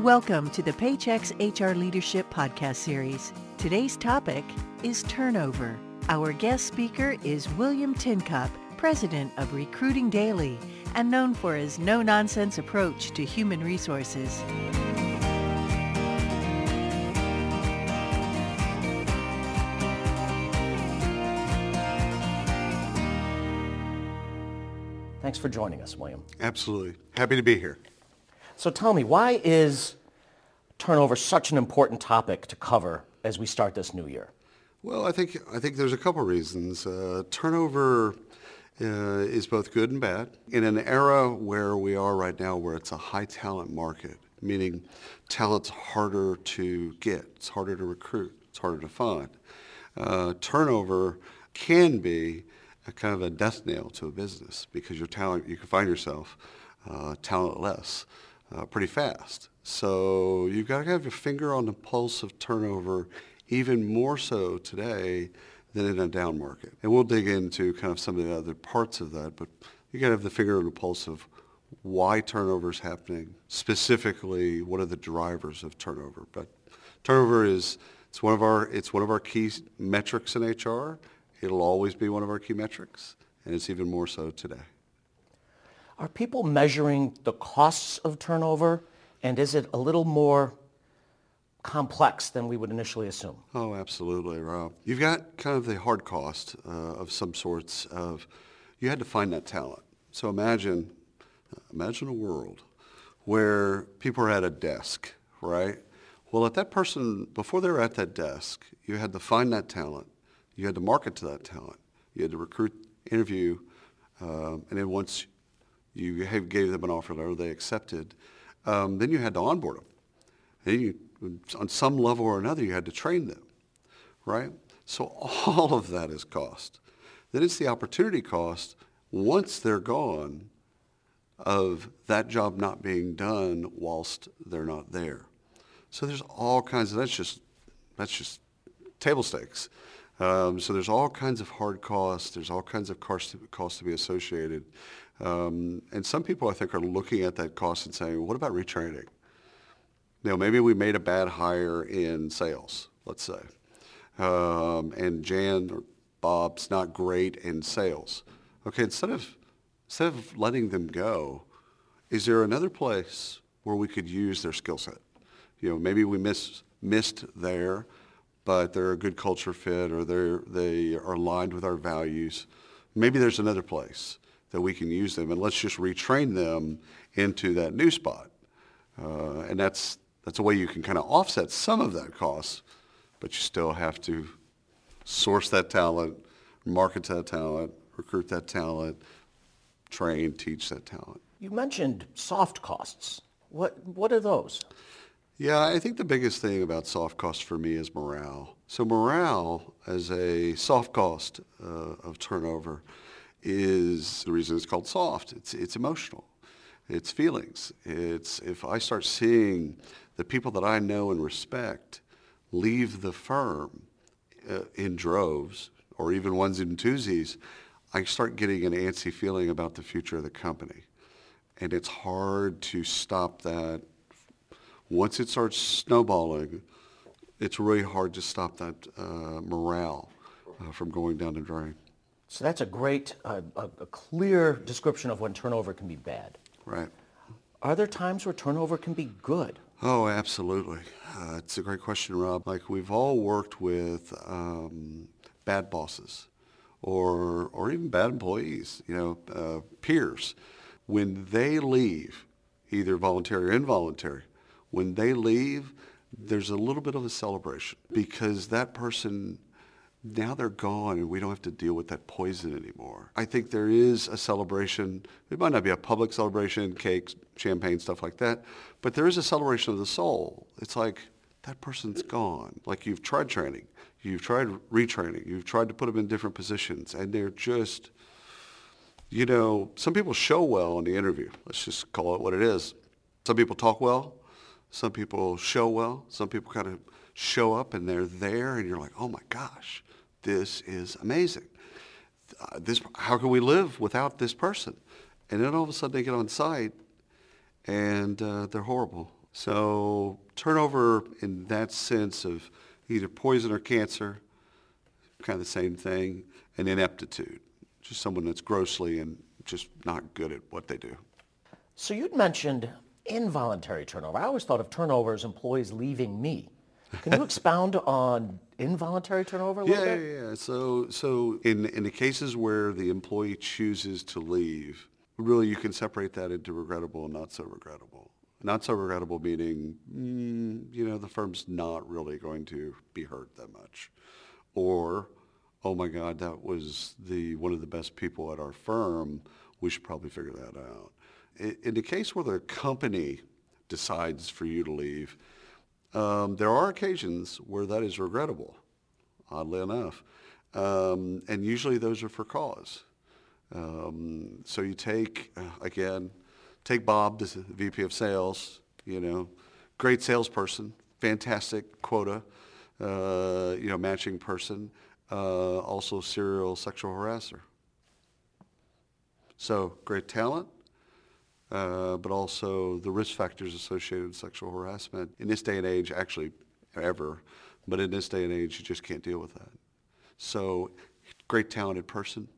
Welcome to the Paychex HR Leadership Podcast Series. Today's topic is turnover. Our guest speaker is William Tincup, President of Recruiting Daily, and known for his no-nonsense approach to human resources. Thanks for joining us, William. Absolutely. Happy to be here. So tell me, why is turnover such an important topic to cover as we start this new year? Well, I think I think there's a couple reasons. Uh, turnover uh, is both good and bad. In an era where we are right now, where it's a high talent market, meaning talent's harder to get, it's harder to recruit, it's harder to find. Uh, turnover can be a kind of a death nail to a business because your talent, you can find yourself uh, talentless uh, pretty fast. So you've got to have your finger on the pulse of turnover even more so today than in a down market. And we'll dig into kind of some of the other parts of that, but you got to have the finger on the pulse of why turnover is happening, specifically what are the drivers of turnover. But turnover is it's one of our it's one of our key metrics in HR. It'll always be one of our key metrics, and it's even more so today. Are people measuring the costs of turnover, and is it a little more complex than we would initially assume? Oh, absolutely, Rob. You've got kind of the hard cost uh, of some sorts of you had to find that talent. So imagine, imagine a world where people are at a desk, right? Well, at that person, before they were at that desk, you had to find that talent. You had to market to that talent. You had to recruit, interview, um, and then once you gave them an offer letter, they accepted, um, then you had to onboard them. And you on some level or another, you had to train them, right? So all of that is cost. Then it's the opportunity cost once they're gone of that job not being done whilst they're not there. So there's all kinds of, that's just, that's just table stakes. Um, so there's all kinds of hard costs. There's all kinds of costs to, costs to be associated. Um, and some people, I think, are looking at that cost and saying, what about retraining? you know, maybe we made a bad hire in sales, let's say, um, and Jan or Bob's not great in sales. Okay, instead of instead of letting them go, is there another place where we could use their skill set? You know, maybe we miss, missed there, but they're a good culture fit or they're, they are aligned with our values. Maybe there's another place that we can use them and let's just retrain them into that new spot. Uh, and that's, that's a way you can kind of offset some of that cost, but you still have to source that talent, market that talent, recruit that talent, train, teach that talent. You mentioned soft costs. What, what are those? Yeah, I think the biggest thing about soft costs for me is morale. So morale as a soft cost uh, of turnover is the reason it's called soft. It's, it's emotional. It's feelings. It's if I start seeing the people that I know and respect leave the firm uh, in droves or even ones and twosies, I start getting an antsy feeling about the future of the company. And it's hard to stop that. Once it starts snowballing, it's really hard to stop that uh, morale uh, from going down the drain. So that's a great, uh, a, a clear description of when turnover can be bad. Right. Are there times where turnover can be good? Oh, absolutely. Uh, it's a great question, Rob. Like we've all worked with um, bad bosses or, or even bad employees, you know, uh, peers. When they leave, either voluntary or involuntary, when they leave, there's a little bit of a celebration because that person now they're gone and we don't have to deal with that poison anymore. I think there is a celebration. It might not be a public celebration, cake, champagne, stuff like that, but there is a celebration of the soul. It's like that person's gone. Like you've tried training, you've tried retraining, you've tried to put them in different positions, and they're just, you know, some people show well in the interview. Let's just call it what it is. Some people talk well. Some people show well. Some people kind of show up and they're there and you're like, oh my gosh, this is amazing. Uh, this, how can we live without this person? And then all of a sudden they get on site and uh, they're horrible So turnover in that sense of either poison or cancer, kind of the same thing, and ineptitude, just someone that's grossly and just not good at what they do. So you'd mentioned involuntary turnover. I always thought of turnover as employees leaving me. Can you expound on involuntary turnover a little yeah, bit? Yeah, yeah. So, so in, in the cases where the employee chooses to leave, really you can separate that into regrettable and not so regrettable. Not so regrettable meaning, mm, you know, the firm's not really going to be hurt that much. Or, oh my God, that was the one of the best people at our firm. We should probably figure that out. In, in the case where the company decides for you to leave, um, there are occasions where that is regrettable, oddly enough. Um, and usually those are for cause. Um, so you take, uh, again, take Bob, the VP of sales, you know, great salesperson, fantastic quota, uh, you know, matching person, uh, also serial sexual harasser. So great talent, uh, but also the risk factors associated with sexual harassment. In this day and age, actually ever, but in this day and age, you just can't deal with that. So great talented person.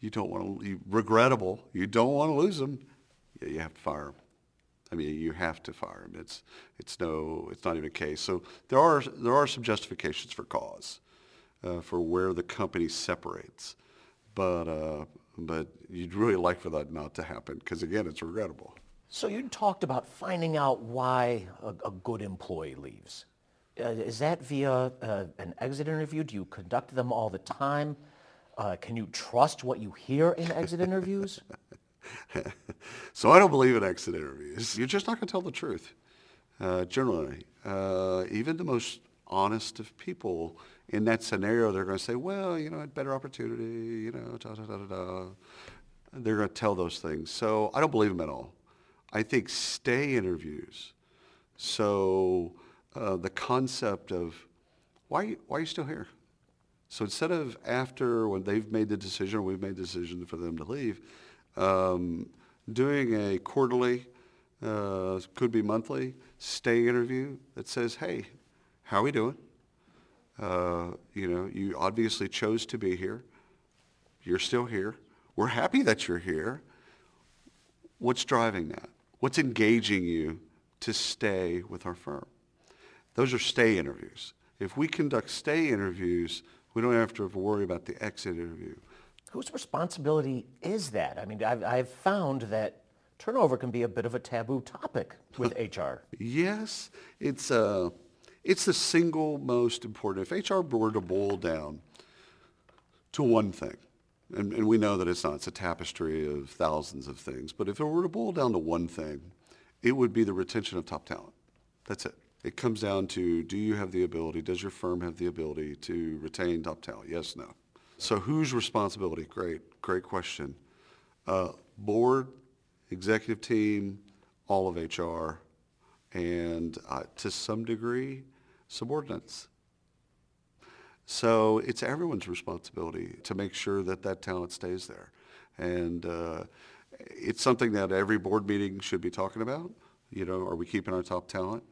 You don't want to, you, regrettable, you don't want to lose them. Yeah, you have to fire them. I mean, you have to fire them. It's, it's no, it's not even a case. So there are, there are some justifications for cause, uh, for where the company separates. But, uh, but you'd really like for that not to happen because, again, it's regrettable. So you talked about finding out why a, a good employee leaves. Uh, is that via uh, an exit interview? Do you conduct them all the time? Uh, can you trust what you hear in exit interviews? so I don't believe in exit interviews. You're just not going to tell the truth, uh, generally. Uh, even the most honest of people in that scenario, they're going to say, well, you know, better opportunity, you know, da, da, da, da. They're going to tell those things. So I don't believe them at all. I think stay interviews. So uh, the concept of why, why are you still here? So instead of after when they've made the decision we've made the decision for them to leave, um, doing a quarterly, uh, could be monthly, stay interview that says, hey, how are we doing? Uh, you know, you obviously chose to be here. You're still here. We're happy that you're here. What's driving that? What's engaging you to stay with our firm? Those are stay interviews. If we conduct stay interviews, we don't have to worry about the exit interview. Whose responsibility is that? I mean, I've, I've found that turnover can be a bit of a taboo topic with HR. Yes, it's, uh, it's the single most important. If HR were to boil down to one thing, and, and we know that it's not, it's a tapestry of thousands of things, but if it were to boil down to one thing, it would be the retention of top talent. That's it. It comes down to, do you have the ability, does your firm have the ability to retain top talent? Yes, no. So whose responsibility? Great, great question. Uh, board, executive team, all of HR, and uh, to some degree, subordinates. So it's everyone's responsibility to make sure that that talent stays there. And uh, it's something that every board meeting should be talking about. You know, are we keeping our top talent?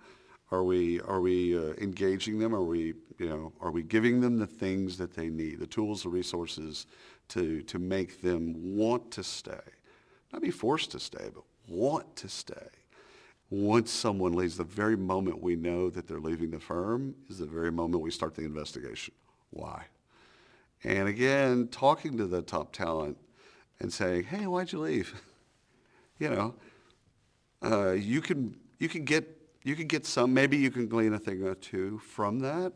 Are we, are we uh, engaging them? Are we, you know, are we giving them the things that they need, the tools, the resources to, to make them want to stay? Not be forced to stay, but want to stay. Once someone leaves, the very moment we know that they're leaving the firm is the very moment we start the investigation. Why? And again, talking to the top talent and saying, hey, why'd you leave? you know, uh, you can you can get you can get some. Maybe you can glean a thing or two from that.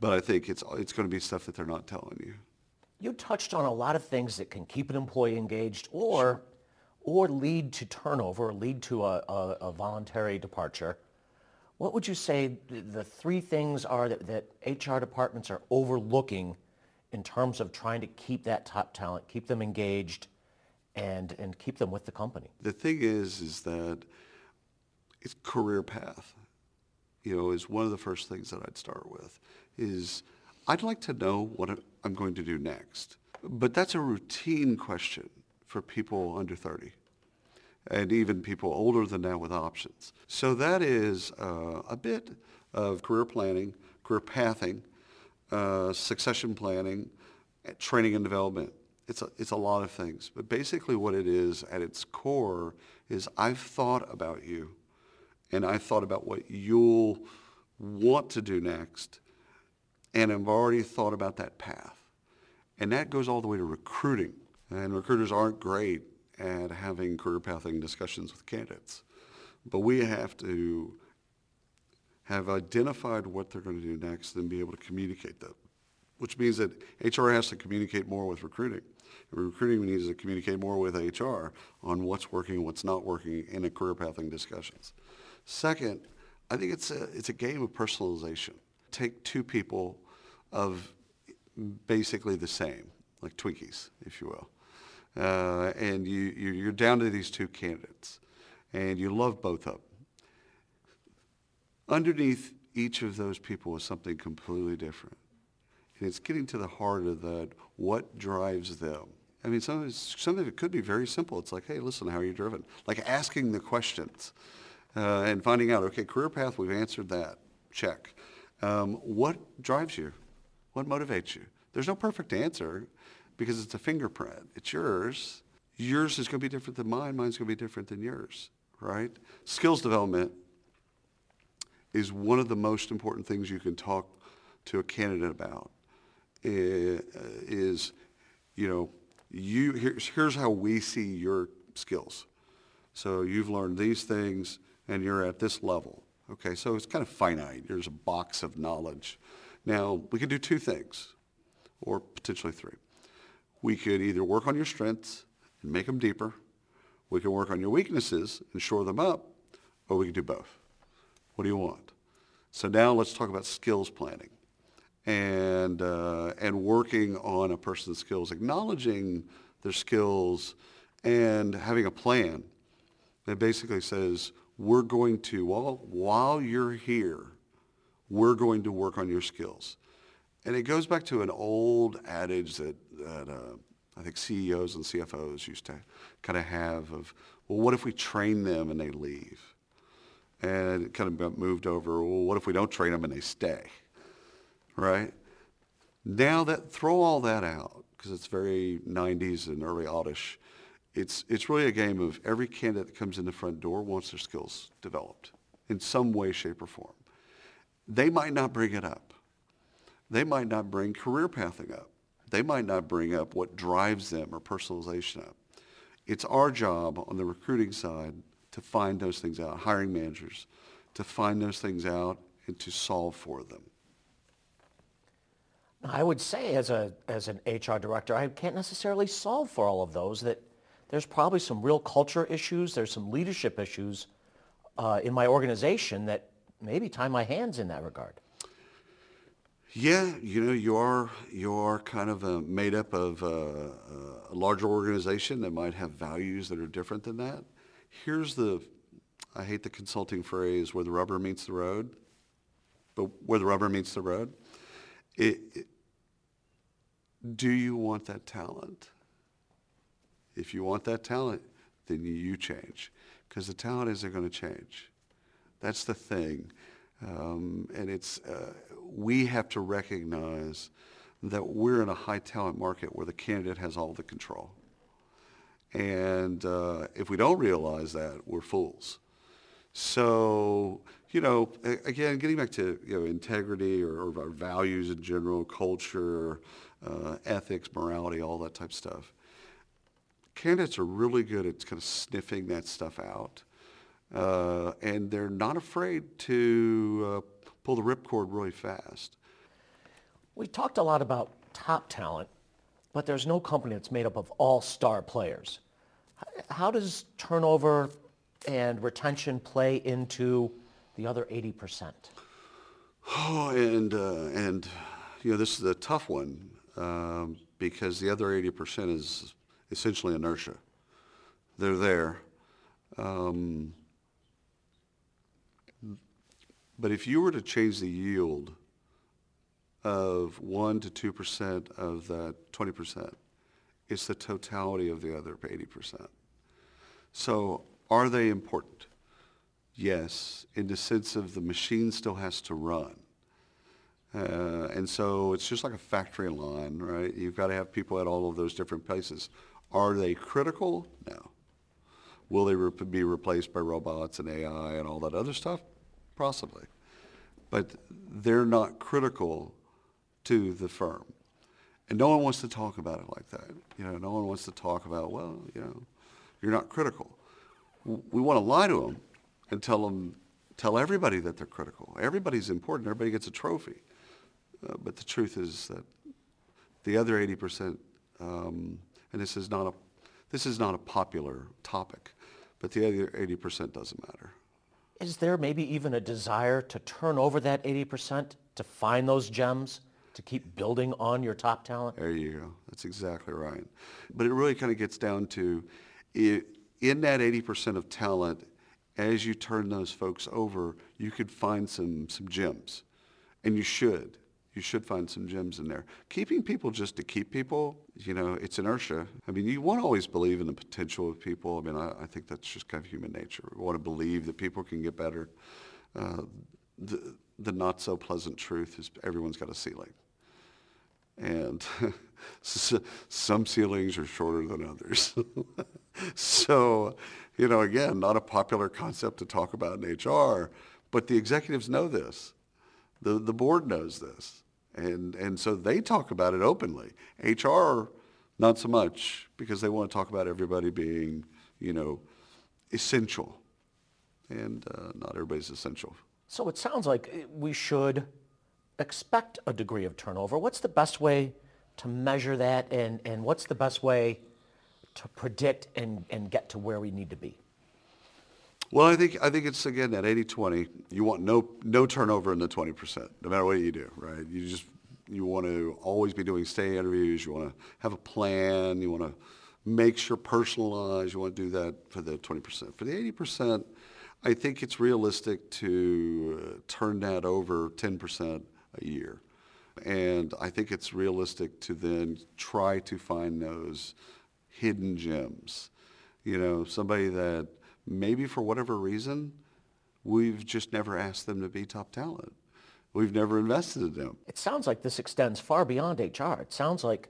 But I think it's it's going to be stuff that they're not telling you. You touched on a lot of things that can keep an employee engaged or or lead to turnover, or lead to a, a, a voluntary departure. What would you say the three things are that, that HR departments are overlooking in terms of trying to keep that top talent, keep them engaged, and, and keep them with the company? The thing is, is that it's career path, you know, is one of the first things that I'd start with is I'd like to know what I'm going to do next. But that's a routine question for people under 30. and even people older than that with options. So that is uh, a bit of career planning, career pathing, uh, succession planning, training and development. It's a, it's a lot of things. But basically what it is at its core is I've thought about you and I've thought about what you'll want to do next and I've already thought about that path. And that goes all the way to recruiting. And recruiters aren't great at having career pathing discussions with candidates. But we have to have identified what they're going to do next and be able to communicate that, which means that HR has to communicate more with recruiting. And recruiting needs to communicate more with HR on what's working and what's not working in a career pathing discussions. Second, I think it's a, it's a game of personalization. Take two people of basically the same, like Twinkies, if you will. Uh, and you, you're down to these two candidates, and you love both of them. Underneath each of those people is something completely different. And it's getting to the heart of that, what drives them. I mean, some of, some of it could be very simple. It's like, hey, listen, how are you driven? Like asking the questions uh, and finding out, okay, career path, we've answered that. Check. Um, what drives you? What motivates you? There's no perfect answer because it's a fingerprint. It's yours. Yours is going to be different than mine. Mine's going to be different than yours, right? Skills development is one of the most important things you can talk to a candidate about is, you know, you, here's, here's how we see your skills. So you've learned these things and you're at this level. Okay, so it's kind of finite. There's a box of knowledge. Now, we could do two things, or potentially three. We could either work on your strengths and make them deeper. We can work on your weaknesses and shore them up, or we can do both. What do you want? So now let's talk about skills planning and, uh, and working on a person's skills, acknowledging their skills and having a plan that basically says, we're going to, while, while you're here, we're going to work on your skills. And it goes back to an old adage that, that uh, I think CEOs and CFOs used to kind of have of, well, what if we train them and they leave? And it kind of moved over, well, what if we don't train them and they stay? Right? Now that, throw all that out, because it's very 90s and early oddish. It's, it's really a game of every candidate that comes in the front door wants their skills developed in some way, shape, or form. They might not bring it up. They might not bring career pathing up. They might not bring up what drives them or personalization up. It's our job on the recruiting side to find those things out, hiring managers, to find those things out and to solve for them. I would say as, a, as an HR director, I can't necessarily solve for all of those, that there's probably some real culture issues, there's some leadership issues uh, in my organization that maybe tie my hands in that regard. Yeah, you know, you are you are kind of uh, made up of uh, a larger organization that might have values that are different than that. Here's the, I hate the consulting phrase, where the rubber meets the road, but where the rubber meets the road. It, it, do you want that talent? If you want that talent, then you change, because the talent isn't going to change. That's the thing. Um, and it's, uh, we have to recognize that we're in a high talent market where the candidate has all the control. And uh, if we don't realize that, we're fools. So, you know, again, getting back to you know, integrity or, or our values in general, culture, uh, ethics, morality, all that type of stuff. Candidates are really good at kind of sniffing that stuff out uh, and they're not afraid to uh, pull the ripcord really fast. We talked a lot about top talent, but there's no company that's made up of all-star players. How does turnover and retention play into the other 80%? Oh, and, uh, and you know, this is a tough one um, because the other 80% is essentially inertia. They're there. Um, but if you were to change the yield of 1 to 2% of that 20%, it's the totality of the other 80%. So Are they important? Yes, in the sense of the machine still has to run. Uh, and so it's just like a factory line, right? You've got to have people at all of those different places. Are they critical? No. Will they re- be replaced by robots and AI and all that other stuff? Possibly. But they're not critical to the firm. And no one wants to talk about it like that. You know, no one wants to talk about, well, you know, you're not critical. We want to lie to them and tell them, tell everybody that they're critical. Everybody's important. Everybody gets a trophy. Uh, but the truth is that the other 80%, um, and this is not a, this is not a popular topic, but the other 80% doesn't matter. Is there maybe even a desire to turn over that 80% to find those gems, to keep building on your top talent? There you go. That's exactly right. But it really kind of gets down to, in that 80% of talent, as you turn those folks over, you could find some, some gems. And you should you should find some gems in there. Keeping people just to keep people, you know, it's inertia. I mean, you want to always believe in the potential of people. I mean, I, I think that's just kind of human nature. We want to believe that people can get better. Uh, the, the not so pleasant truth is everyone's got a ceiling. And some ceilings are shorter than others. so, you know, again, not a popular concept to talk about in HR, but the executives know this. The, the board knows this. And, and so they talk about it openly. HR, not so much, because they want to talk about everybody being, you know, essential. And uh, not everybody's essential. So it sounds like we should expect a degree of turnover. What's the best way to measure that, and, and what's the best way to predict and, and get to where we need to be? Well, I think I think it's again that 80-20. You want no no turnover in the 20%, no matter what you do, right? You just you want to always be doing stay interviews. You want to have a plan. You want to make sure personalized. You want to do that for the 20%. For the 80%, I think it's realistic to uh, turn that over 10% a year. And I think it's realistic to then try to find those hidden gems. You know, somebody that maybe for whatever reason, we've just never asked them to be top talent. We've never invested in them. It sounds like this extends far beyond HR. It sounds like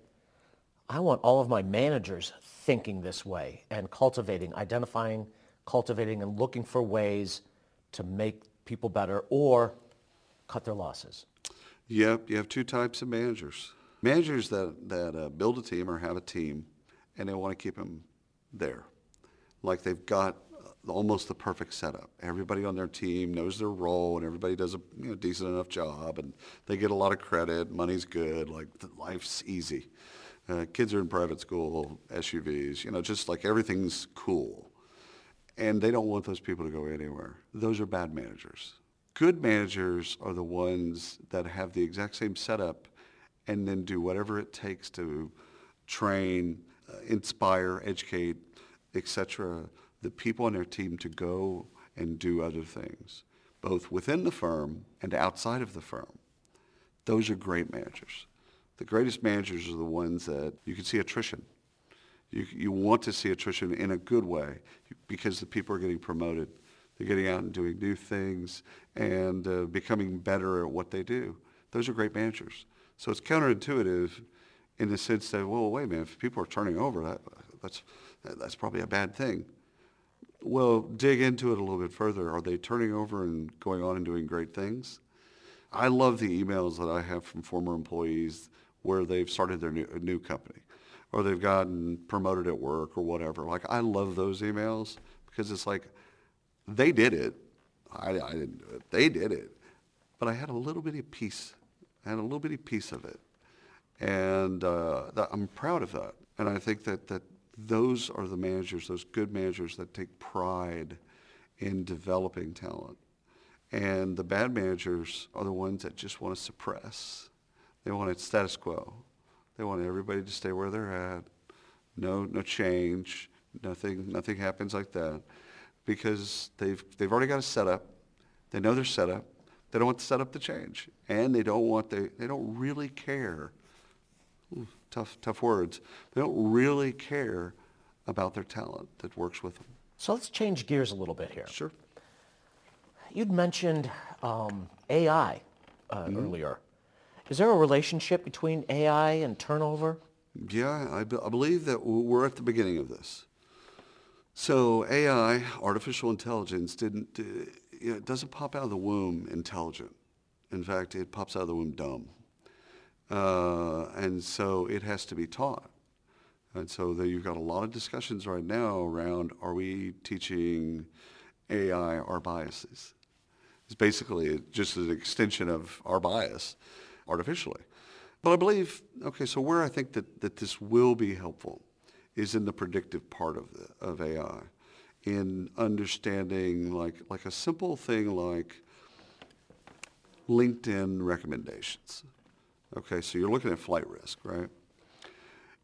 I want all of my managers thinking this way and cultivating, identifying, cultivating, and looking for ways to make people better or cut their losses. Yep, you have two types of managers. Managers that, that uh, build a team or have a team and they want to keep them there. Like they've got almost the perfect setup. Everybody on their team knows their role, and everybody does a you know, decent enough job, and they get a lot of credit. Money's good. Like life's easy. Uh, kids are in private school, SUVs. You know, just like everything's cool, and they don't want those people to go anywhere. Those are bad managers. Good managers are the ones that have the exact same setup, and then do whatever it takes to train, uh, inspire, educate, etc the people on their team to go and do other things, both within the firm and outside of the firm. Those are great managers. The greatest managers are the ones that you can see attrition. You, you want to see attrition in a good way because the people are getting promoted. They're getting out and doing new things and uh, becoming better at what they do. Those are great managers. So it's counterintuitive in the sense that, well, wait a minute, if people are turning over, that, that's, that's probably a bad thing. Well, dig into it a little bit further. Are they turning over and going on and doing great things? I love the emails that I have from former employees where they've started their new, new company or they've gotten promoted at work or whatever. Like, I love those emails because it's like, they did it. I, I didn't do it. They did it. But I had a little bitty piece. I had a little bitty piece of it. And uh, that, I'm proud of that. And I think that, that those are the managers, those good managers that take pride in developing talent. And the bad managers are the ones that just want to suppress. They want it status quo. They want everybody to stay where they're at. No, no change. Nothing, nothing happens like that because they've, they've already got a setup. They know their setup. They don't want the setup to change. And they don't want, they, they don't really care tough, tough words. They don't really care about their talent that works with them. So let's change gears a little bit here. Sure. You'd mentioned um, AI uh, earlier. Is there a relationship between AI and turnover? Yeah, I, be- I believe that we're at the beginning of this. So AI, artificial intelligence, didn't uh, you know, it doesn't pop out of the womb intelligent. In fact, it pops out of the womb dumb. Uh, and so it has to be taught. And so there you've got a lot of discussions right now around are we teaching AI our biases? It's basically just an extension of our bias artificially. But I believe, okay, so where I think that, that this will be helpful is in the predictive part of, the, of AI, in understanding like, like a simple thing like LinkedIn recommendations. Okay, so you're looking at flight risk, right?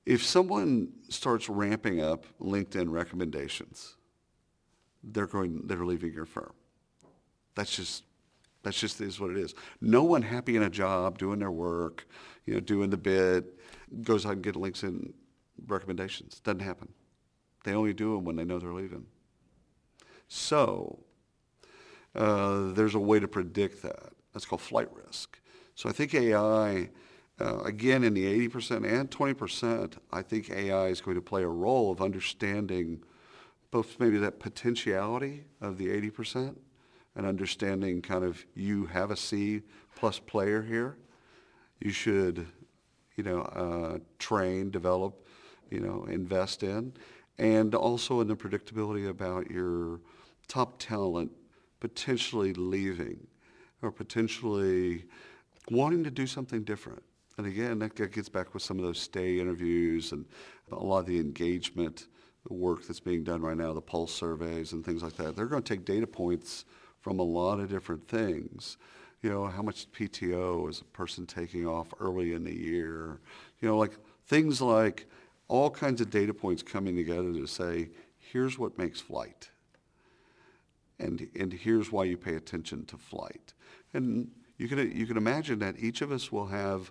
If someone starts ramping up LinkedIn recommendations, they're going, they're leaving your firm. That's just, that's just is what it is. No one happy in a job, doing their work, you know, doing the bid, goes out and get LinkedIn recommendations. Doesn't happen. They only do them when they know they're leaving. So uh, there's a way to predict that. That's called flight risk. So I think AI, uh, again, in the 80% and 20%, I think AI is going to play a role of understanding both maybe that potentiality of the 80% and understanding kind of you have a C plus player here. You should, you know, uh, train, develop, you know, invest in, and also in the predictability about your top talent potentially leaving or potentially wanting to do something different. And again, that gets back with some of those stay interviews and a lot of the engagement work that's being done right now, the pulse surveys and things like that. They're going to take data points from a lot of different things. You know, how much PTO is a person taking off early in the year? You know, like things like all kinds of data points coming together to say, here's what makes flight. And, and here's why you pay attention to flight. And you can, you can imagine that each of us will have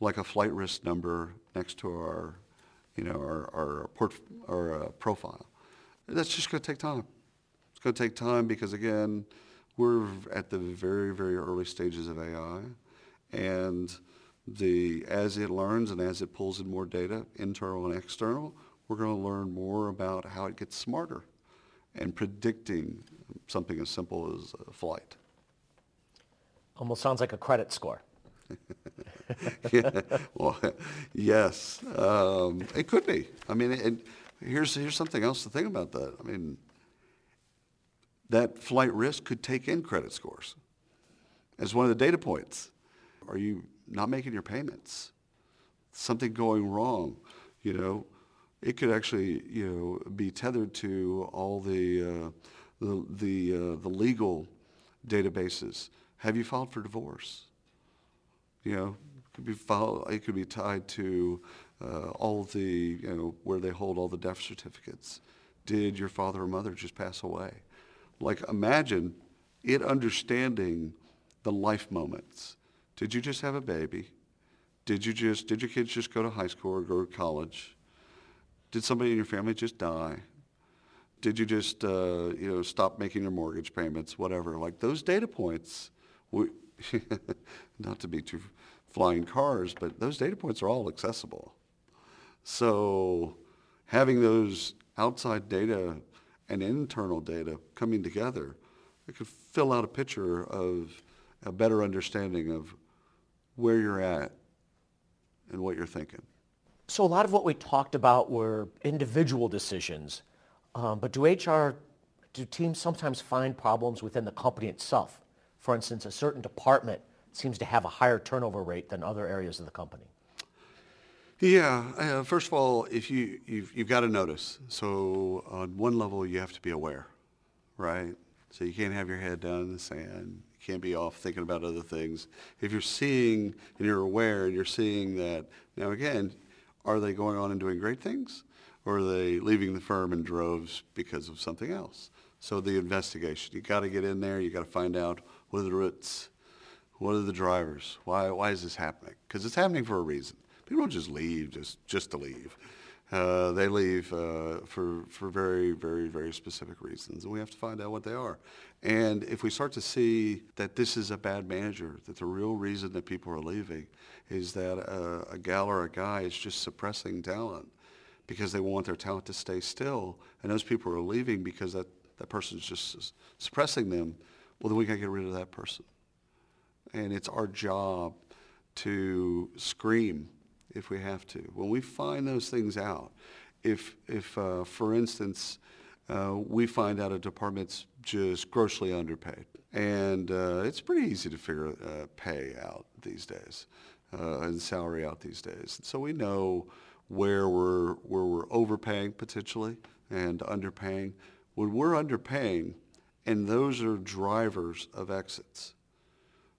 like a flight risk number next to our, you know, our, our, port, our uh, profile. That's just going to take time. It's going to take time because, again, we're at the very, very early stages of AI. And the, as it learns and as it pulls in more data, internal and external, we're going to learn more about how it gets smarter and predicting something as simple as a flight. Almost sounds like a credit score. yeah, well, yes, um, it could be. I mean, and here's here's something else to think about that. I mean, that flight risk could take in credit scores as one of the data points. Are you not making your payments? Something going wrong? You know, it could actually you know be tethered to all the uh, the the, uh, the legal databases. Have you filed for divorce? You know, it could be filed, it could be tied to uh, all the, you know, where they hold all the death certificates. Did your father or mother just pass away? Like imagine it understanding the life moments. Did you just have a baby? Did you just, did your kids just go to high school or go to college? Did somebody in your family just die? Did you just, uh, you know, stop making your mortgage payments, whatever? Like those data points, we, not to be too flying cars, but those data points are all accessible. So having those outside data and internal data coming together, it could fill out a picture of a better understanding of where you're at and what you're thinking. So a lot of what we talked about were individual decisions, um, but do HR, do teams sometimes find problems within the company itself? For instance, a certain department seems to have a higher turnover rate than other areas of the company. Yeah. Uh, first of all, if you you've, you've got to notice. So on one level, you have to be aware, right? So you can't have your head down in the sand. You can't be off thinking about other things. If you're seeing and you're aware and you're seeing that now again, are they going on and doing great things, or are they leaving the firm in droves because of something else? So the investigation, you got to get in there. You got to find out what are the roots, what are the drivers, why why is this happening? Because it's happening for a reason. People don't just leave just, just to leave. Uh, they leave uh, for, for very, very, very specific reasons, and we have to find out what they are. And if we start to see that this is a bad manager, that the real reason that people are leaving is that uh, a gal or a guy is just suppressing talent because they want their talent to stay still, and those people are leaving because that, that person is just suppressing them, well, then we got to get rid of that person. And it's our job to scream if we have to. When we find those things out, if, if uh, for instance, uh, we find out a department's just grossly underpaid, and uh, it's pretty easy to figure uh, pay out these days uh, and salary out these days. So we know where we're, where we're overpaying potentially and underpaying. When we're underpaying, and those are drivers of exits,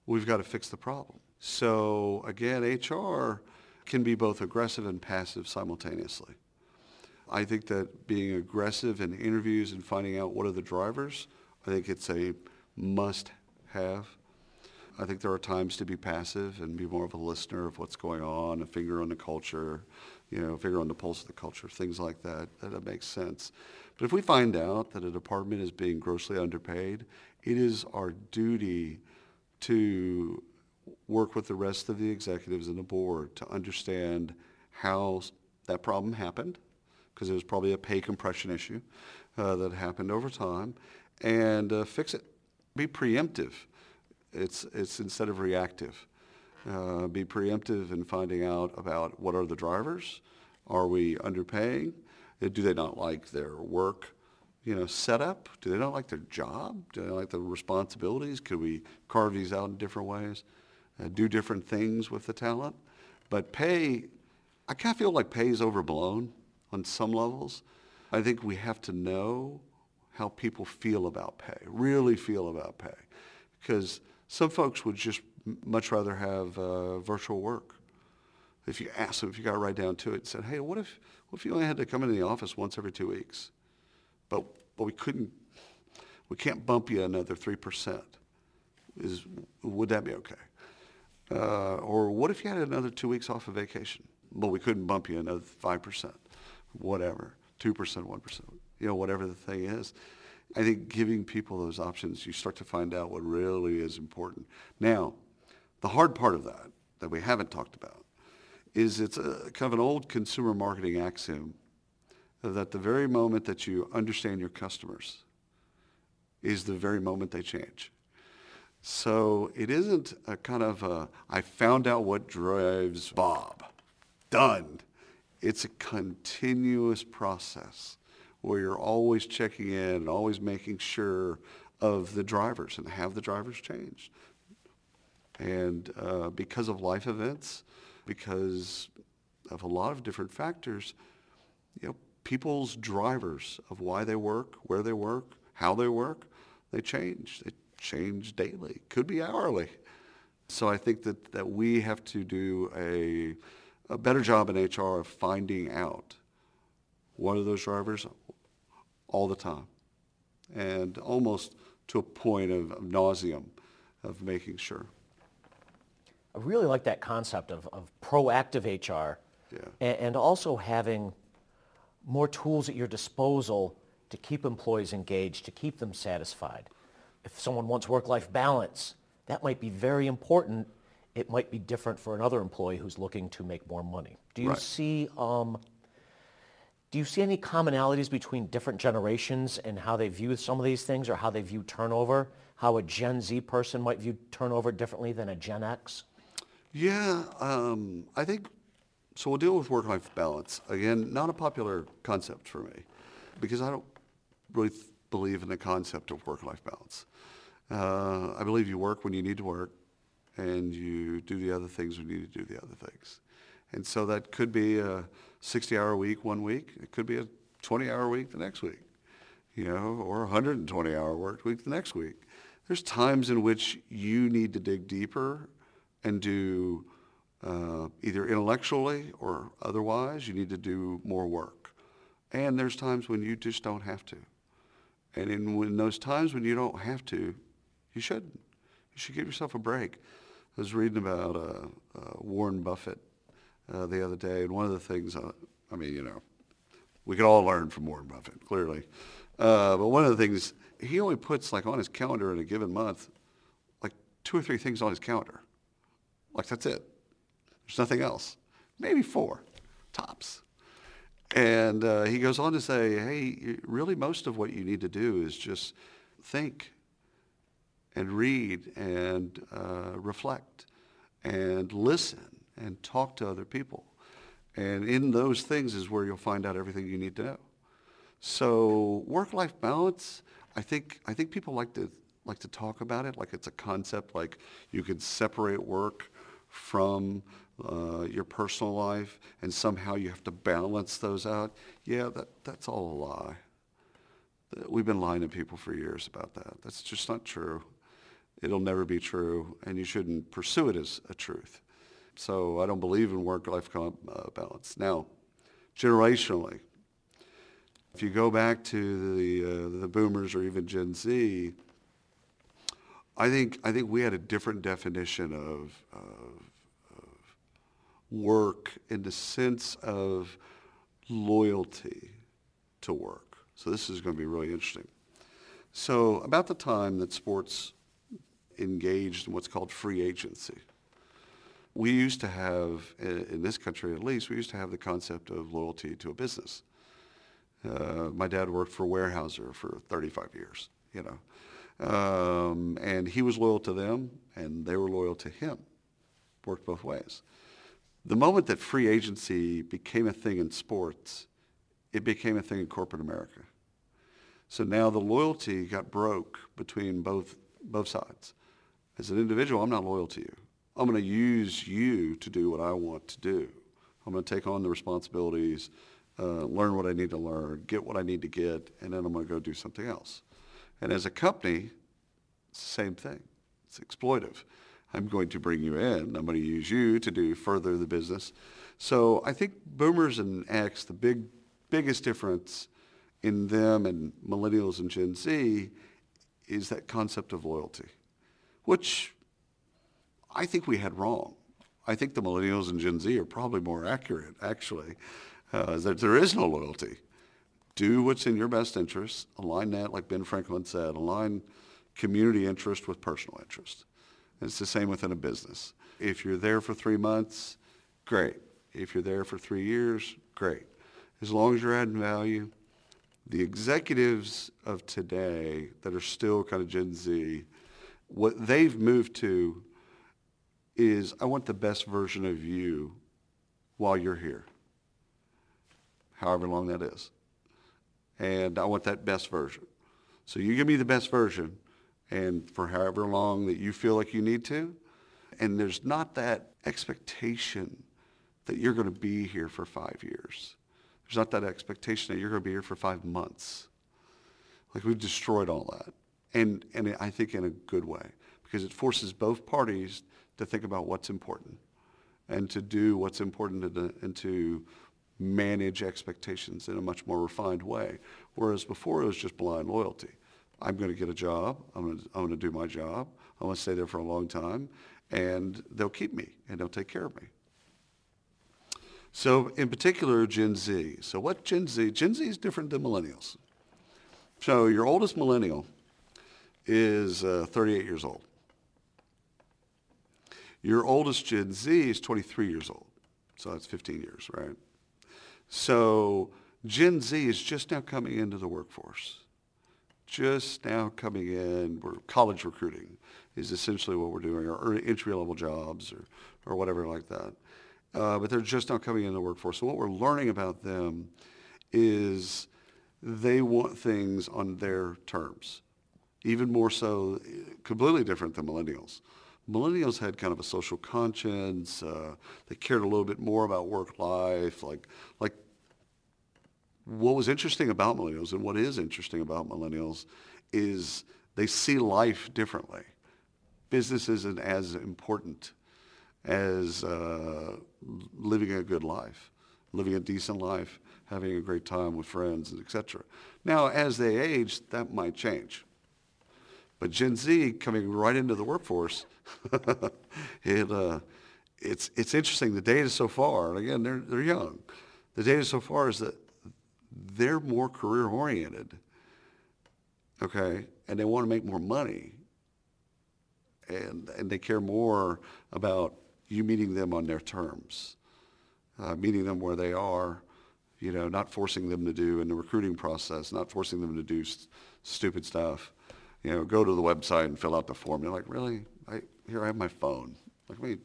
we've got to fix the problem. So again, HR can be both aggressive and passive simultaneously. I think that being aggressive in interviews and finding out what are the drivers, I think it's a must-have. I think there are times to be passive and be more of a listener of what's going on, a finger on the culture, you know, a finger on the pulse of the culture, things like. That, that makes sense. But if we find out that a department is being grossly underpaid, it is our duty to work with the rest of the executives and the board to understand how that problem happened, because it was probably a pay compression issue uh, that happened over time, and uh, fix it. Be preemptive. It's, it's instead of reactive. Uh, be preemptive in finding out about what are the drivers. Are we underpaying? Do they not like their work? you know, setup? Do they not like their job? Do they like the responsibilities? Could we carve these out in different ways? uh, do different things with the talent. But pay, I kind of feel like pay is overblown on some levels. I think we have to know how people feel about pay, really feel about pay. Because some folks would just much rather have uh, virtual work. If you ask them, if you got right down to it, and said, hey, what if, what if you only had to come into the office once every two weeks? But, but we couldn't, we can't bump you another 3%. Is, would that be okay? Uh, or what if you had another two weeks off of vacation? but we couldn't bump you another 5%, whatever, 2%, 1%, you know, whatever the thing is. I think giving people those options, you start to find out what really is important. Now, the hard part of that, that we haven't talked about, is it's a kind of an old consumer marketing axiom that the very moment that you understand your customers is the very moment they change. So it isn't a kind of a, I found out what drives Bob. Done. It's a continuous process where you're always checking in and always making sure of the drivers and have the drivers changed. And uh, because of life events, because of a lot of different factors, you know, people's drivers of why they work, where they work, how they work, they change. They change daily, could be hourly. So I think that, that we have to do a, a better job in HR of finding out what are those drivers all the time and almost to a point of, of nauseum of making sure. I really like that concept of, of proactive HR yeah. and, and also having more tools at your disposal to keep employees engaged, to keep them satisfied if someone wants work-life balance, that might be very important. It might be different for another employee who's looking to make more money. Do you Right. see um, do you see any commonalities between different generations and how they view some of these things or how they view turnover? How a Gen Z person might view turnover differently than a Gen X? Yeah, um, I think, so we'll deal with work-life balance. Again, not a popular concept for me because I don't really believe in the concept of work-life balance. Uh, I believe you work when you need to work and you do the other things when you need to do the other things. And so that could be a 60-hour week one week. It could be a 20-hour week the next week, you know, or a 120-hour work week the next week. There's times in which you need to dig deeper and do uh, either intellectually or otherwise, you need to do more work. And there's times when you just don't have to. And in those times when you don't have to, you shouldn't. You should give yourself a break. I was reading about uh, uh, Warren Buffett uh, the other day, and one of the things, uh, I mean, you know, We could all learn from Warren Buffett, clearly. Uh, but one of the things, he only puts like on his calendar in a given month, like two or three things on his calendar. Like that's it. There's nothing else. Maybe four, tops. And uh, he goes on to say, hey, really most of what you need to do is just think and read and uh, reflect and listen and talk to other people. And in those things is where you'll find out everything you need to know. So work-life balance, I think, I think people like to, like to talk about it like it's a concept, like you can separate work from uh, your personal life and somehow you have to balance those out. Yeah, that, that's all a lie. We've been lying to people for years about that. That's just not true. It'll never be true, and you shouldn't pursue it as a truth. So I don't believe in work-life uh, balance. Now, generationally, if you go back to the, uh, the boomers or even Gen Z, I think, I think we had a different definition of, of work in the sense of loyalty to work. So this is going to be really interesting. So about the time that sports engaged in what's called free agency, we used to have, in this country at least, we used to have the concept of loyalty to a business. Uh, my dad worked for Weyerhaeuser for 35 years, you know. Um, and he was loyal to them, and they were loyal to him. Worked both ways. The moment that free agency became a thing in sports, it became a thing in corporate America. So now the loyalty got broke between both, both sides. As an individual, I'm not loyal to you. I'm going to use you to do what I want to do. I'm going to take on the responsibilities uh, learn what I need to learn, get what I need to get, and then I'm going to go do something else. And as a company, same thing. It's exploitive. I'm going to bring you in. I'm going to use you to do further the business. So I think boomers and X, the big, biggest difference in them and millennials and Gen Z is that concept of loyalty, which I think we had wrong. I think the millennials and Gen Z are probably more accurate, actually uh, that there is no loyalty. Do what's in your best interest. Align that, like Ben Franklin said, align community interest with personal interest. It's the same within a business. If you're there for three months, great. If you're there for three years, great. As long as you're adding value, the executives of today that are still kind of Gen Z, what they've moved to is I want the best version of you while you're here however long that is. And I want that best version. So you give me the best version and for however long that you feel like you need to. And there's not that expectation that you're going to be here for five years. There's not that expectation that you're going to be here for five months. Like we've destroyed all that. And, and I think in a good way because it forces both parties to think about what's important and to do what's important and to, and to manage expectations in a much more refined way. Whereas before it was just blind loyalty. I'm going to get a job. I'm going to, I'm going to do my job. I'm going to stay there for a long time. And they'll keep me and they'll take care of me. So in particular, Gen Z. So what Gen Z? Gen Z is different than millennials. So your oldest millennial is uh, 38 years old. Your oldest Gen Z is 23 years old. So that's 15 years, right? So Gen Z is just now coming into the workforce. Just now coming in, we're college recruiting is essentially what we're doing, or entry-level jobs or, or whatever like that. Uh, but they're just now coming into the workforce. So what we're learning about them is they want things on their terms, even more so, completely different than millennials. Millennials had kind of a social conscience. Uh, they cared a little bit more about work life. Like, like what was interesting about millennials and what is interesting about millennials is they see life differently. Business isn't as important as uh, living a good life, living a decent life, having a great time with friends, etc. Now, as they age, that might change. But Gen Z coming right into the workforce, it, uh, it's, it's interesting. The data so far, and again, they're, they're young, the data so far is that they're more career oriented. Okay, and they want to make more money. And, and they care more about you meeting them on their terms, uh, meeting them where they are, you know, not forcing them to do in the recruiting process, not forcing them to do st- stupid stuff. You know, go to the website and fill out the form. They're like, really? I, here, I have my phone. Like, let me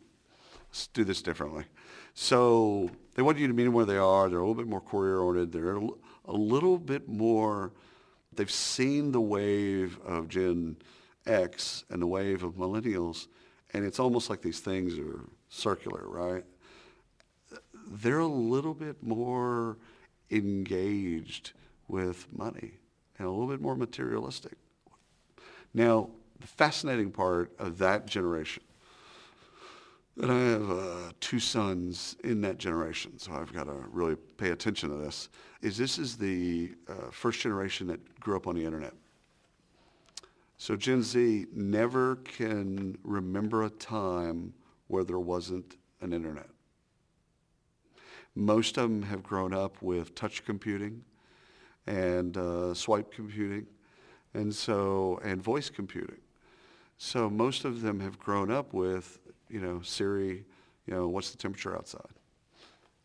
let's do this differently. So they want you to meet them where they are. They're a little bit more career-oriented. They're a, little bit more, they've seen the wave of Gen X and the wave of millennials, and it's almost like these things are circular, right? They're a little bit more engaged with money and a little bit more materialistic. Now, the fascinating part of that generation, and I have uh, two sons in that generation, so I've got to really pay attention to this, is this is the uh, first generation that grew up on the internet. So Gen Z never can remember a time where there wasn't an internet. Most of them have grown up with touch computing and uh, swipe computing and so and voice computing. So most of them have grown up with, you know, Siri, you know, what's the temperature outside?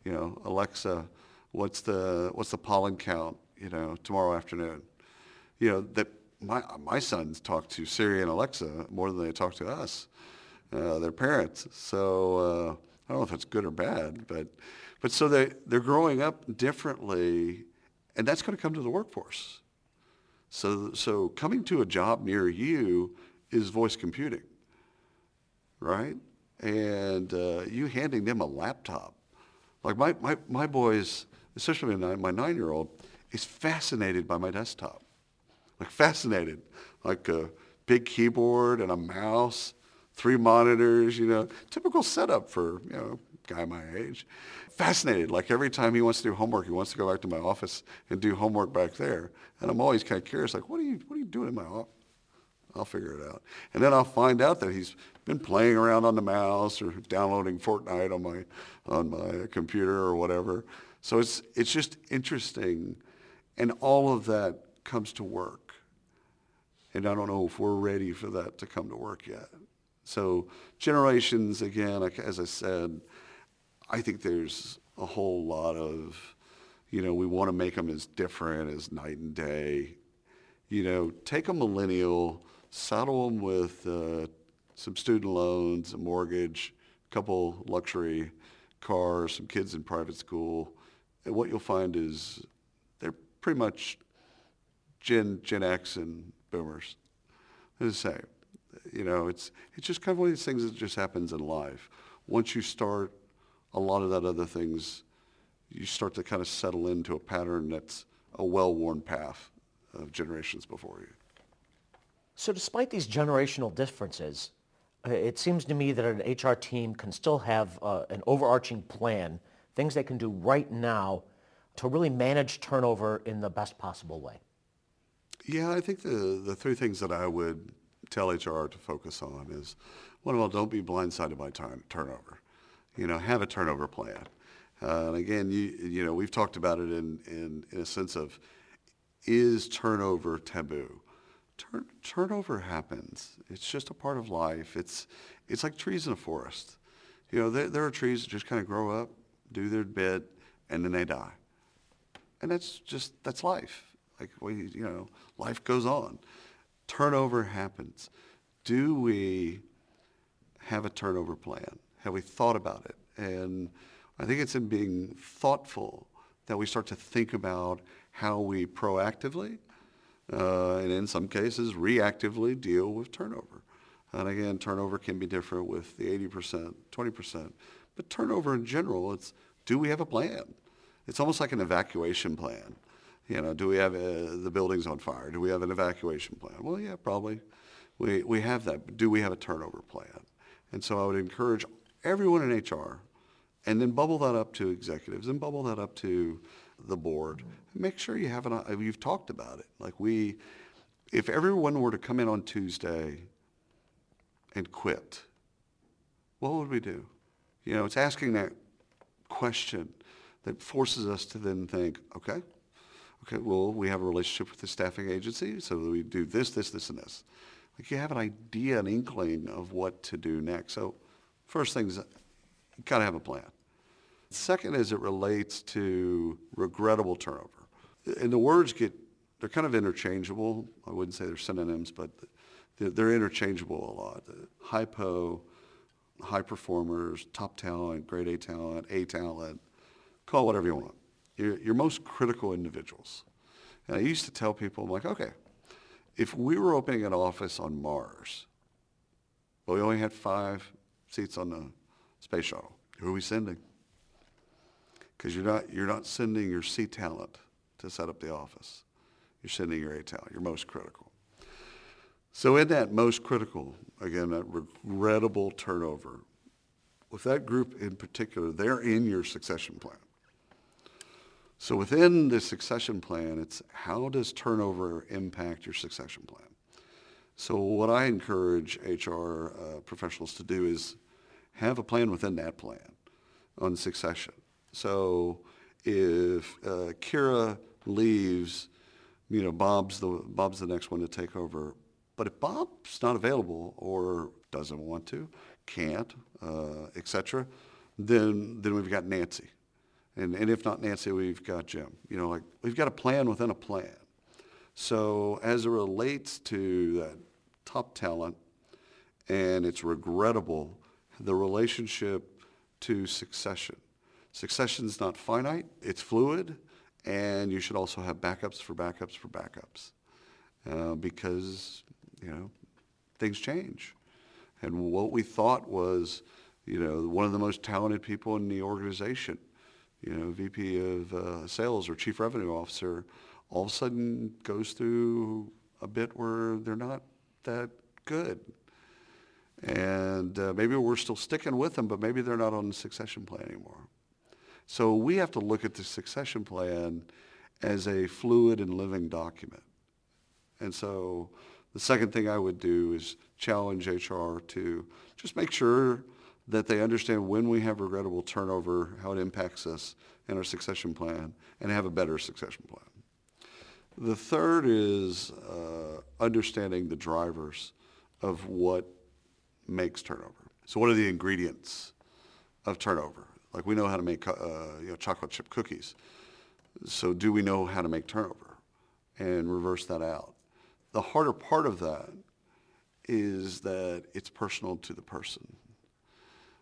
You know, Alexa, what's the what's the pollen count, you know, tomorrow afternoon? You know, that my my sons talk to Siri and Alexa more than they talk to us, uh, their parents. So uh, I don't know if it's good or bad, but but so they they're growing up differently, and that's going to come to the workforce. So so coming to a job near you is voice computing, right? And uh, you handing them a laptop. Like my, my, my boys, especially my, nine-year-old, is fascinated by my desktop. Like fascinated. Like a big keyboard and a mouse, three monitors, you know, typical setup for, you know, guy my age. Fascinated. Like every time he wants to do homework, he wants to go back to my office and do homework back there. And I'm always kind of curious, like, what are you, what are you doing in my office? I'll figure it out. And then I'll find out that he's been playing around on the mouse or downloading Fortnite on my on my computer or whatever. So it's it's just interesting, and all of that comes to work. And I don't know if we're ready for that to come to work yet. So generations, again, as I said, I think there's a whole lot of, you know, we want to make them as different as night and day. You know, take a millennial saddle them with uh, some student loans, a mortgage, a couple luxury cars, some kids in private school. And what you'll find is they're pretty much Gen, Gen X and boomers. They're the same. You know, it's, it's just kind of one of these things that just happens in life. Once you start a lot of that other things, you start to kind of settle into a pattern that's a well-worn path of generations before you. So despite these generational differences, it seems to me that an HR team can still have uh, an overarching plan, things they can do right now to really manage turnover in the best possible way. Yeah, I think the, the three things that I would tell HR to focus on is, one of all, don't be blindsided by turn, turnover. You know, have a turnover plan. Uh, and again, you, you know, we've talked about it in, in, in a sense of, is turnover taboo? Turn, turnover happens. It's just a part of life. It's, it's like trees in a forest. You know, there, there are trees that just kind of grow up, do their bit, and then they die. And that's just, that's life. Like, we, you know, life goes on. Turnover happens. Do we have a turnover plan? Have we thought about it? And I think it's in being thoughtful that we start to think about how we proactively uh, and in some cases reactively deal with turnover. And again, turnover can be different with the 80%, 20%. But turnover in general, it's do we have a plan? It's almost like an evacuation plan. You know, do we have uh, the buildings on fire? Do we have an evacuation plan? Well, yeah, probably. We, we have that. But do we have a turnover plan? And so I would encourage everyone in HR and then bubble that up to executives and bubble that up to the board. Make sure you have an, uh, you've talked about it. Like we, if everyone were to come in on Tuesday and quit, what would we do? You know, it's asking that question that forces us to then think, okay, Okay, well, we have a relationship with the staffing agency, so we do this, this, this, and this. Like you have an idea, an inkling of what to do next. So first things, you gotta have a plan. Second, as it relates to regrettable turnover. And the words get, they're kind of interchangeable. I wouldn't say they're synonyms, but they're, interchangeable a lot. Hypo, high performers, top talent, grade A talent, A talent, call whatever you want. Your, your most critical individuals. And I used to tell people, I'm like, okay, if we were opening an office on Mars, but we only had five seats on the space shuttle, who are we sending? Because you're not, you're not sending your C talent to set up the office. You're sending your A talent, your most critical. So in that most critical, again, that regrettable turnover, with that group in particular, they're in your succession plan. So within the succession plan, it's how does turnover impact your succession plan? So what I encourage HR uh, professionals to do is have a plan within that plan on succession. So if uh, Kira leaves, you know, Bob's the, Bob's the next one to take over. But if Bob's not available or doesn't want to, can't, uh, etc., then, then we've got Nancy. And, and if not Nancy, we've got Jim. You know, like we've got a plan within a plan. So as it relates to that top talent, and it's regrettable, the relationship to succession. Succession is not finite, it's fluid, and you should also have backups for backups for backups uh, because, you know, things change. And what we thought was, you know, one of the most talented people in the organization, you know, VP of uh, sales or chief revenue officer, all of a sudden goes through a bit where they're not that good. And uh, maybe we're still sticking with them, but maybe they're not on the succession plan anymore. So we have to look at the succession plan as a fluid and living document. And so the second thing I would do is challenge HR to just make sure that they understand when we have regrettable turnover, how it impacts us in our succession plan, and have a better succession plan. The third is uh, understanding the drivers of what makes turnover. So what are the ingredients of turnover? Like we know how to make uh, you know, chocolate chip cookies. So do we know how to make turnover and reverse that out? The harder part of that is that it's personal to the person.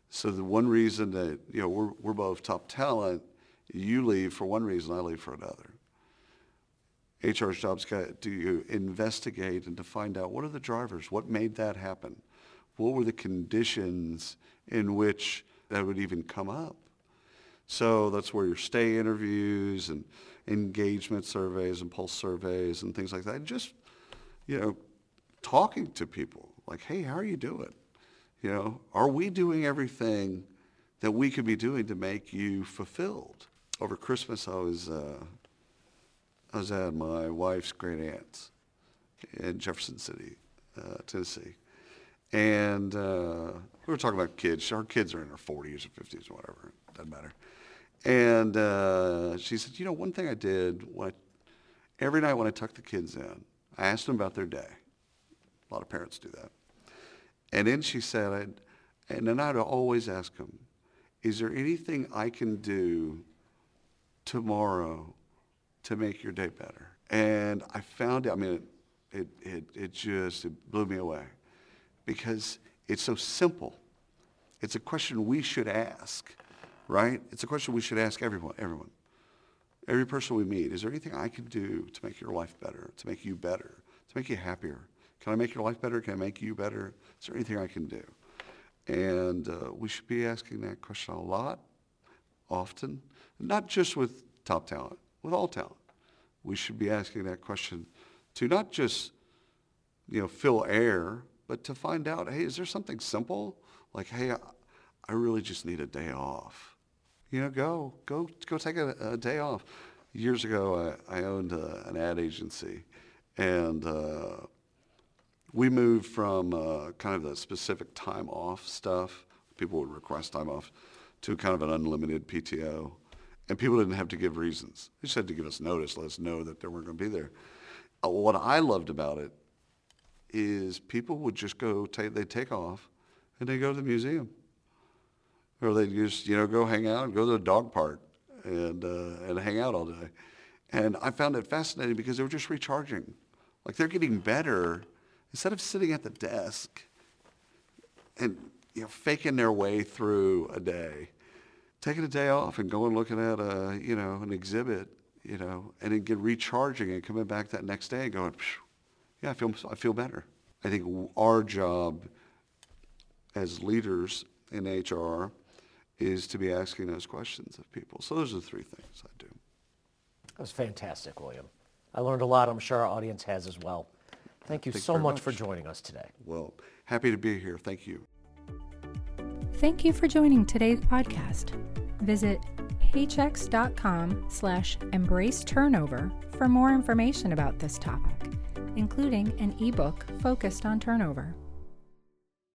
So the one reason that, you know, we're, we're both top talent, you leave for one reason, I leave for another. HR's job's got to investigate and to find out what are the drivers, what made that happen, what were the conditions in which that would even come up. So that's where your stay interviews and engagement surveys and pulse surveys and things like that. Just, you know, talking to people like, hey, how are you doing? You know, are we doing everything that we could be doing to make you fulfilled? Over Christmas, I was, uh, I was at my wife's great aunt's in Jefferson City, uh, Tennessee. And uh, we were talking about kids. Our kids are in their 40s or 50s or whatever. Doesn't matter. And uh, she said, you know, one thing I did, what every night when I tucked the kids in, I asked them about their day. A lot of parents do that. And then she said, I'd, and then I'd always ask them, is there anything I can do tomorrow to make your day better? And I found, it, I mean, it, it, it, it just it blew me away because it's so simple. It's a question we should ask, right? It's a question we should ask everyone, everyone. Every person we meet, is there anything I can do to make your life better, to make you better, to make you happier? Can I make your life better? Can I make you better? Is there anything I can do? And uh, we should be asking that question a lot, often, not just with top talent, with all talent. We should be asking that question to not just, you know, fill air, but to find out, hey, is there something simple? Like, hey, I, really just need a day off. You know, go, go, go take a, a day off. Years ago, I, I owned a, an ad agency, and uh, we moved from uh, kind of the specific time off stuff. People would request time off to kind of an unlimited PTO. and people didn't have to give reasons. They just had to give us notice, let us know that they weren't going to be there. Uh, what I loved about it is people would just go, take, they take off, and they go to the museum, or they just you know go hang out and go to the dog park and uh, and hang out all day. And I found it fascinating because they were just recharging, like they're getting better instead of sitting at the desk and you know faking their way through a day. Taking a day off and going looking at a you know an exhibit, you know, and then get recharging and coming back that next day and going, yeah, I feel I feel better. I think our job as leaders in HR is to be asking those questions of people. So those are the three things I do. That was fantastic, William. I learned a lot. I'm sure our audience has as well. Thank you Thank so much, much for joining us today. Well, happy to be here. Thank you. Thank you for joining today's podcast. Visit paychex.com slash embrace turnover for more information about this topic, including an ebook focused on turnover.